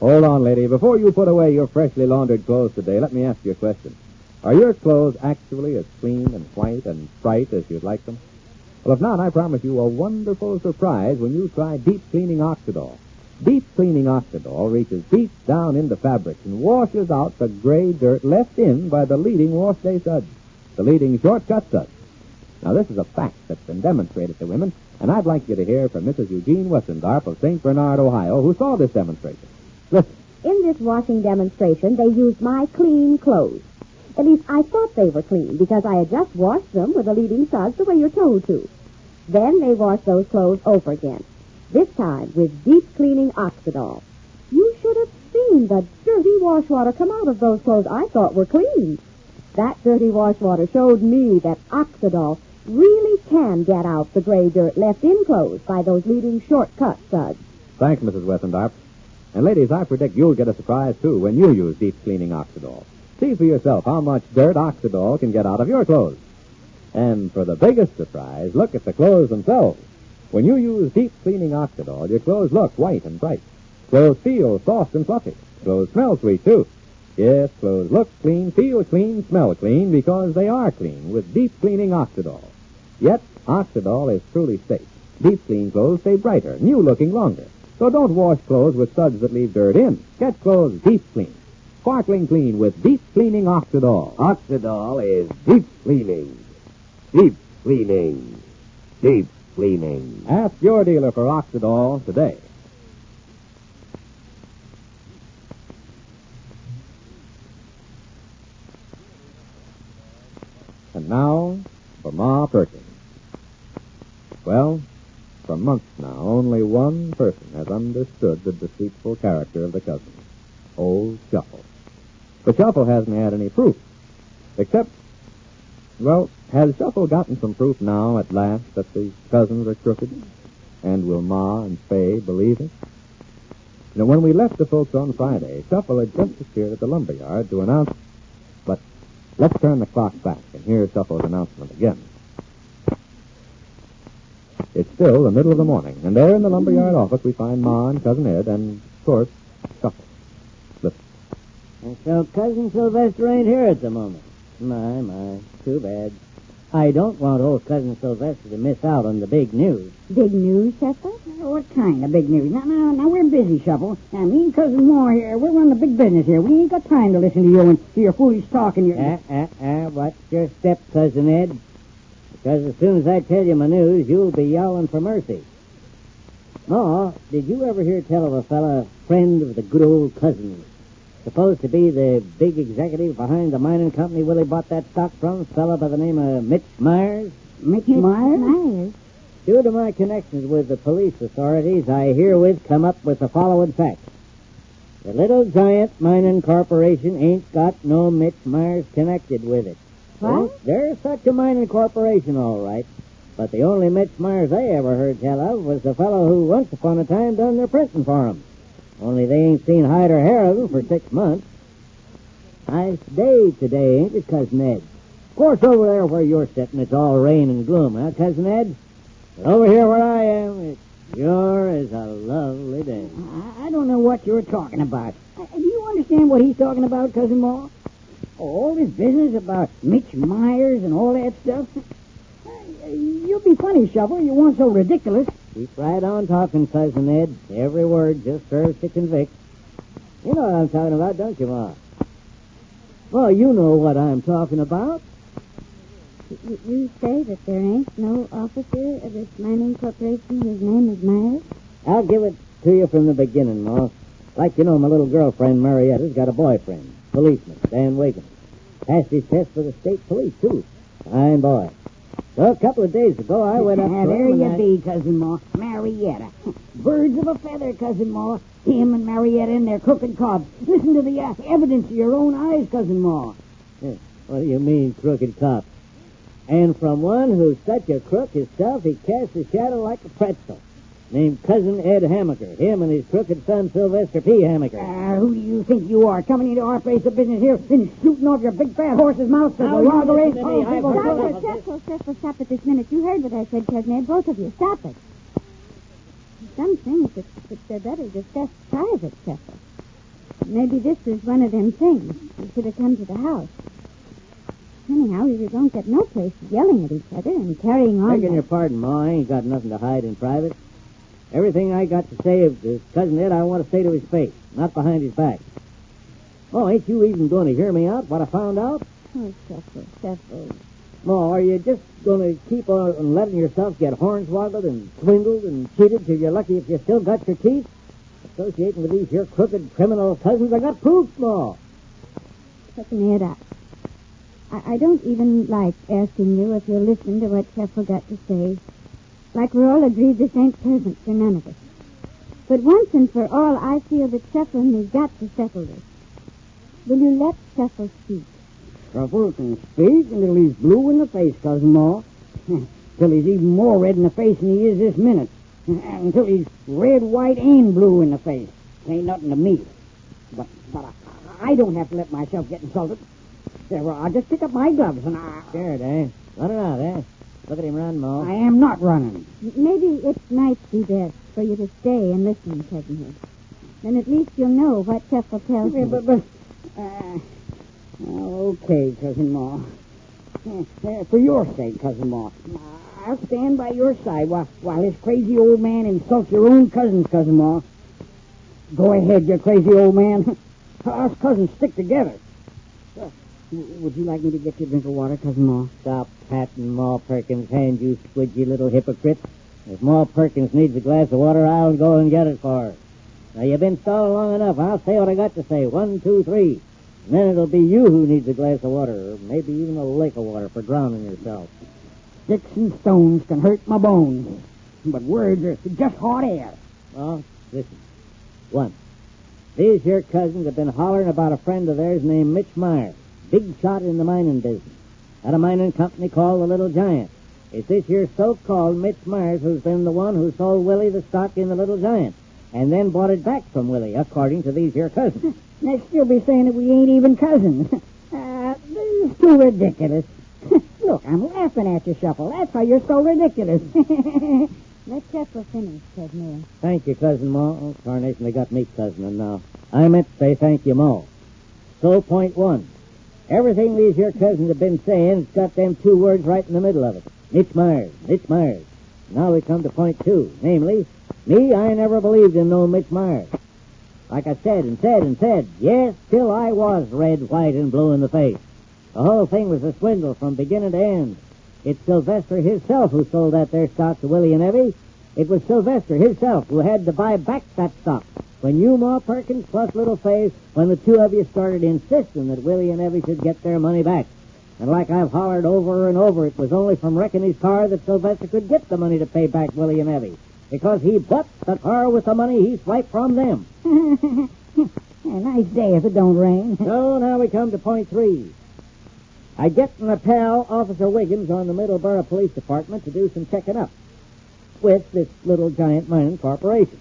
Hold on, lady. Before you put away your freshly laundered clothes today, let me ask you a question. Are your clothes actually as clean and white and bright as you'd like them? Well, if not, I promise you a wonderful surprise when you try deep cleaning Oxydol. Deep cleaning Oxydol reaches deep down into fabrics and washes out the gray dirt left in by the leading wash day suds, the leading shortcut suds. Now, this is a fact that's been demonstrated to women, and I'd like you to hear from Mrs. Eugene Westendorf of St. Bernard, Ohio, who saw this demonstration. Listen. In this washing demonstration, they used my clean clothes. At least I thought they were clean because I had just washed them with the leading suds the way you're told to. Then they washed those clothes over again. This time with deep cleaning Oxydol. You should have seen the dirty wash water come out of those clothes I thought were clean. That dirty wash water showed me that Oxydol really can get out the gray dirt left in clothes by those leading shortcut suds. Thanks, Mrs. Westendorf. And ladies, I predict you'll get a surprise too when you use deep cleaning Oxydol. See for yourself how much dirt Oxydol can get out of your clothes. And for the biggest surprise, look at the clothes themselves. When you use deep cleaning Oxydol, your clothes look white and bright. Clothes feel soft and fluffy. Clothes smell sweet too. Yes, clothes look clean, feel clean, smell clean because they are clean with deep cleaning Oxydol. Yet, Oxydol is truly safe. Deep clean clothes stay brighter, new looking longer. So don't wash clothes with suds that leave dirt in. Get clothes deep clean. Sparkling clean with deep cleaning Oxydol. Oxydol is deep cleaning. Deep cleaning. Deep cleaning. Ask your dealer for Oxydol today. And now for Ma Perkins. Well, for months now, only one person has understood the deceitful character of the cousin, old Shuffle. But Shuffle hasn't had any proof. Except, well, has Shuffle gotten some proof now at last that the cousins are crooked? And will Ma and Fay believe it? Know, when we left the folks on Friday, Shuffle had just appeared at the lumber yard to announce. But let's turn the clock back and hear Shuffle's announcement again. It's still the middle of the morning, and there in the lumberyard office we find Ma and Cousin Ed and, of course, Shuffle. Listen. And so Cousin Sylvester ain't here at the moment. My, my, too bad. I don't want old Cousin Sylvester to miss out on the big news. Big news, Chester? What kind of big news? Now, now, now, we're busy, Shuffle. Now, me and Cousin Moore here, we're running the big business here. We ain't got time to listen to you and to your foolish talk and your... Ah, ah, ah, watch your step, Cousin Ed. Because as soon as I tell you my news, you'll be yelling for mercy. Ma, did you ever hear tell of a fella, friend of the good old cousins, supposed to be the big executive behind the mining company Willie bought that stock from, a fella by the name of Mitch Myers? Mitch Myers? Myers. Due to my connections with the police authorities, I herewith come up with the following facts. The Little Giant Mining Corporation ain't got no Mitch Myers connected with it. What? There's such a mining corporation, all right. But the only Mitch Myers I ever heard tell of was the fellow who once upon a time done their printing for 'em. Only they ain't seen hide or hair of him for six months. Nice day today, ain't it, Cousin Ed? Of course, over there where you're sitting, it's all rain and gloom, huh, Cousin Ed? But over here where I am, it sure is a lovely day. I, I don't know what you're talking about. Uh, do you understand what he's talking about, Cousin Ma? All this business about Mitch Myers and all that stuff. You'll be funny, Shuffle. You weren't so ridiculous. Keep right on talking, Cousin Ed. Every word just serves to convict. You know what I'm talking about, don't you, Ma? Well, you know what I'm talking about. You, you say that there ain't no officer of this mining corporation whose name is Myers? I'll give it to you from the beginning, Ma. Like you know, my little girlfriend, Marietta's got a boyfriend, policeman, Dan Wiggins. Passed his test for the state police, too. Fine boy. Well, a couple of days ago, I went up to him there and you I- be, Cousin Ma. Marietta. Birds of a feather, Cousin Ma. Him and Marietta in their crooked cobs. Listen to the uh, evidence of your own eyes, Cousin Ma. What do you mean, crooked cop? And from one who's such a crook himself, he casts a shadow like a pretzel. Named Cousin Ed Hamaker. Him and his crooked son, Sylvester P. Hamaker. Ah, who do you think you are, coming into our place of business here and shooting off your big fat horse's mouth to Now the you race? listen to me. I've Oh, heard Stop all it, of this. Cecil, Cecil, stop it this minute. You heard what I said, Cousin Ed, both of you. Stop it. Some things that, that they're better discussed private, Cecil. Maybe this is one of them things. You should have come to the house. Anyhow, you don't get no place yelling at each other and carrying on. Begging your pardon, Ma, I ain't got nothing to hide in private. Everything I got to say of to Cousin Ed, I want to say to his face, not behind his back. Oh, ain't you even going to hear me out, what I found out? Oh, Cecil, Cecil. Ma, are you just going to keep on letting yourself get hornswoggled and swindled and cheated till you're lucky if you still got your teeth? Associating with these here crooked criminal cousins, I got proof, Ma. Cousin Ed, I, I, I don't even like asking you if you'll listen to what Cecil got to say. Like we're all agreed this ain't pleasant for none of us. But once and for all, I feel that Cecil has got to settle this. Will you let Cecil speak? Shuffle can speak until he's blue in the face, Cousin Ma. Till he's even more red in the face than he is this minute. Until he's red, white, and blue in the face. Ain't nothing to me. But, but I, I don't have to let myself get insulted. There, I'll just pick up my gloves and I... Scared, eh? Let it out, eh? Look at him run, Ma. I am not running. M- Maybe it might be best for you to stay and listen, Cousin Ed. Then at least you'll know what Cecil tells Yeah, you. but, but, uh, okay, Cousin Ma. Uh, for your sake, Cousin Ma. I'll stand by your side while, while this crazy old man insults your own cousins, Cousin Ma. Go ahead, you crazy old man. Us cousins stick together. Would you like me to get you a drink of water, Cousin Ma? Stop patting Ma Perkins' hand, you squidgy little hypocrite. If Ma Perkins needs a glass of water, I'll go and get it for her. Now, you've been stalling long enough. I'll say what I got to say. One, two, three. And then it'll be you who needs a glass of water, or maybe even a lake of water for drowning yourself. Sticks and stones can hurt my bones, but words are just hot air. Well, listen. One. These here cousins have been hollering about a friend of theirs named Mitch Myers, big shot in the mining business. At a mining company called the Little Giant. It's this here so-called Mitch Myers who's been the one who sold Willie the stock in the Little Giant, and then bought it back from Willie, according to these here cousins. They'd still be saying that we ain't even cousins. uh, this is too ridiculous. Look, I'm laughing at you, Shuffle. That's why you're so ridiculous. Let Cecil finish, Cousin Ed. Thank you, Cousin Ma. Oh, Carnation, they got me cousin now. I meant to say thank you, Ma. So, point one. Everything these here cousins have been saying, it's got them two words right in the middle of it. Mitch Myers, Mitch Myers. Now we come to point two, namely, me, I never believed in no Mitch Myers. Like I said and said and said, yes, till I was red, white, and blue in the face. The whole thing was a swindle from beginning to end. It's Sylvester himself who sold that there stock to Willie and Evie. It was Sylvester himself who had to buy back that stock. When you, Ma Perkins, plus Little Fay, when the two of you started insisting that Willie and Evie should get their money back. And like I've hollered over and over, it was only from wrecking his car that Sylvester could get the money to pay back Willie and Evie. Because he bought the car with the money he swiped from them. a nice day if it don't rain. So now we come to point three. I get my pal, Officer Wiggins, on the Middleborough Police Department to do some checking up with this little giant mining corporation.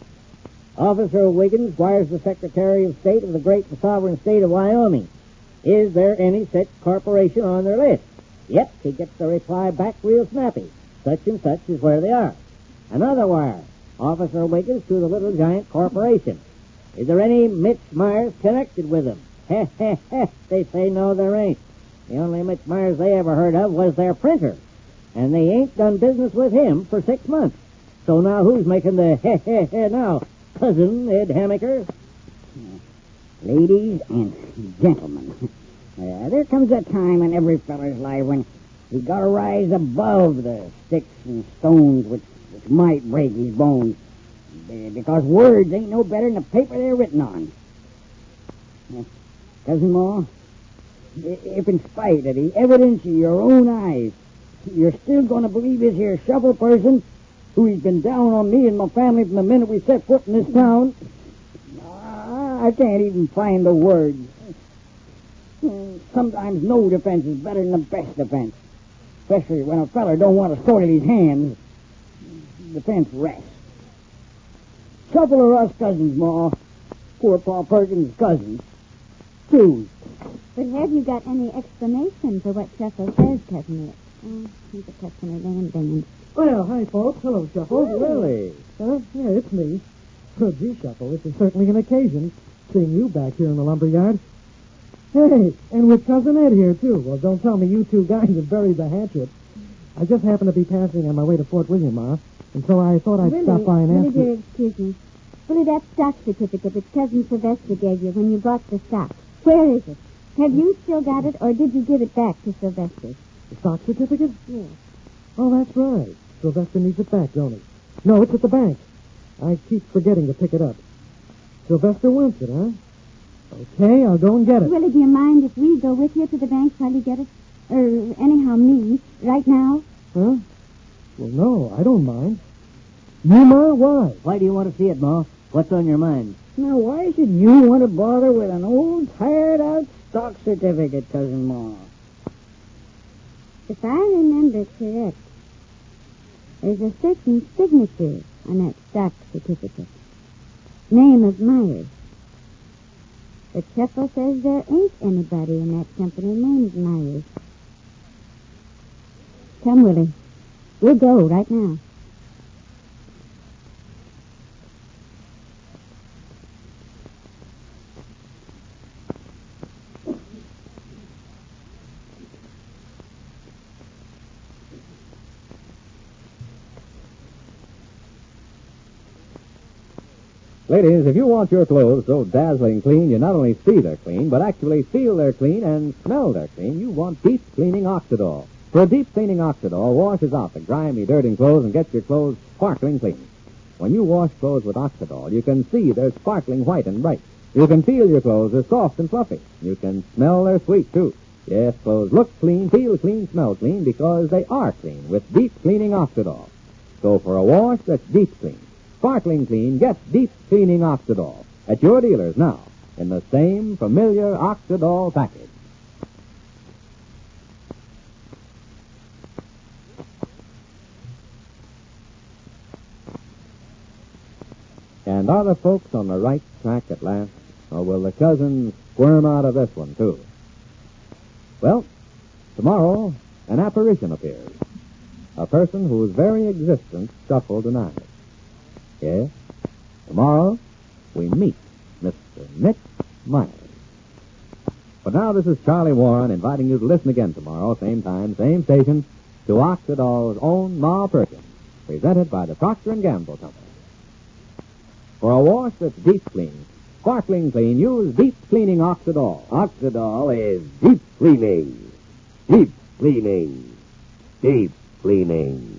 Officer Wiggins wires the Secretary of State of the great and sovereign state of Wyoming. Is there any such corporation on their list? Yep, he gets the reply back real snappy. Such and such is where they are. Another wire. Officer Wiggins to the little giant corporation. Is there any Mitch Myers connected with them? Heh, heh, heh. They say no, there ain't. The only Mitch Myers they ever heard of was their printer. And they ain't done business with him for six months. So now who's making the heh, heh, heh now? Cousin Ed Hammaker? Ladies and gentlemen, uh, there comes a time in every feller's life when he got to rise above the sticks and stones which, which might break his bones. Uh, Because words ain't no better than the paper they're written on. Uh, Cousin Ma, if in spite of the evidence of your own eyes, you're still going to believe this here Shuffle person who's been down on me and my family from the minute we set foot in this town, I can't even find the words. Sometimes no defense is better than the best defense. Especially when a feller don't want to soil his hands. Defense rests. Couple of us cousins, Ma. Poor Pa Perkins' cousins. Choose. But have you got any explanation for what Shuffle says, Cousin? Oh, he's a customer van banging. Well, hi, folks. Hello, Shuffle. Really? Huh? Yeah, it's me. Good, gee, Shuffle. This is certainly an occasion, seeing you back here in the lumber yard. Hey, and with Cousin Ed here, too. Well, don't tell me you two guys have buried the hatchet. I just happened to be passing on my way to Fort William, Ma, and so I thought I'd Willie, stop by and Willie, ask you... dear, excuse me. Willie, that stock certificate that Cousin Sylvester gave you when you bought the stock, where is it? Have you still got it, or did you give it back to Sylvester? The stock certificate? Yes. Oh, that's right. Sylvester needs it back, don't he? No, it's at the bank. I keep forgetting to pick it up. Sylvester wants it, huh? Okay, I'll go and get it. Willie, do you mind if we go with you to the bank while you get it? Or anyhow, me, right now? Huh? Well, no, I don't mind. You, Ma? Why? Why do you want to see it, Ma? What's on your mind? Now, why should you want to bother with an old, tired-out stock certificate, Cousin Ma? If I remember correct, there's a certain signature on that stock certificate. Name of Myers. But Shuffle says there ain't anybody in that company named Myers. Come, Willie. We'll go right now. Ladies, if you want your clothes so dazzling clean you not only see they're clean, but actually feel they're clean and smell they're clean, you want deep cleaning Oxydol. For deep cleaning Oxydol washes out the grimy dirt in clothes and gets your clothes sparkling clean. When you wash clothes with Oxydol, you can see they're sparkling white and bright. You can feel your clothes are soft and fluffy. You can smell they're sweet, too. Yes, clothes look clean, feel clean, smell clean because they are clean with deep cleaning Oxydol. So for a wash that's deep clean, sparkling clean, get deep cleaning Oxydol at your dealers now in the same familiar Oxydol package. And are the folks on the right track at last? Or will the cousins squirm out of this one, too? Well, tomorrow, an apparition appears. A person whose very existence Shuffle denies. Yes, tomorrow we meet Mr. Nick Myers. But now this is Charlie Warren inviting you to listen again tomorrow, same time, same station, to Oxydol's own Ma Perkins, presented by the Procter & Gamble Company. For a wash that's deep clean, sparkling clean, use deep cleaning Oxydol. Oxydol is deep cleaning. Deep cleaning. Deep cleaning.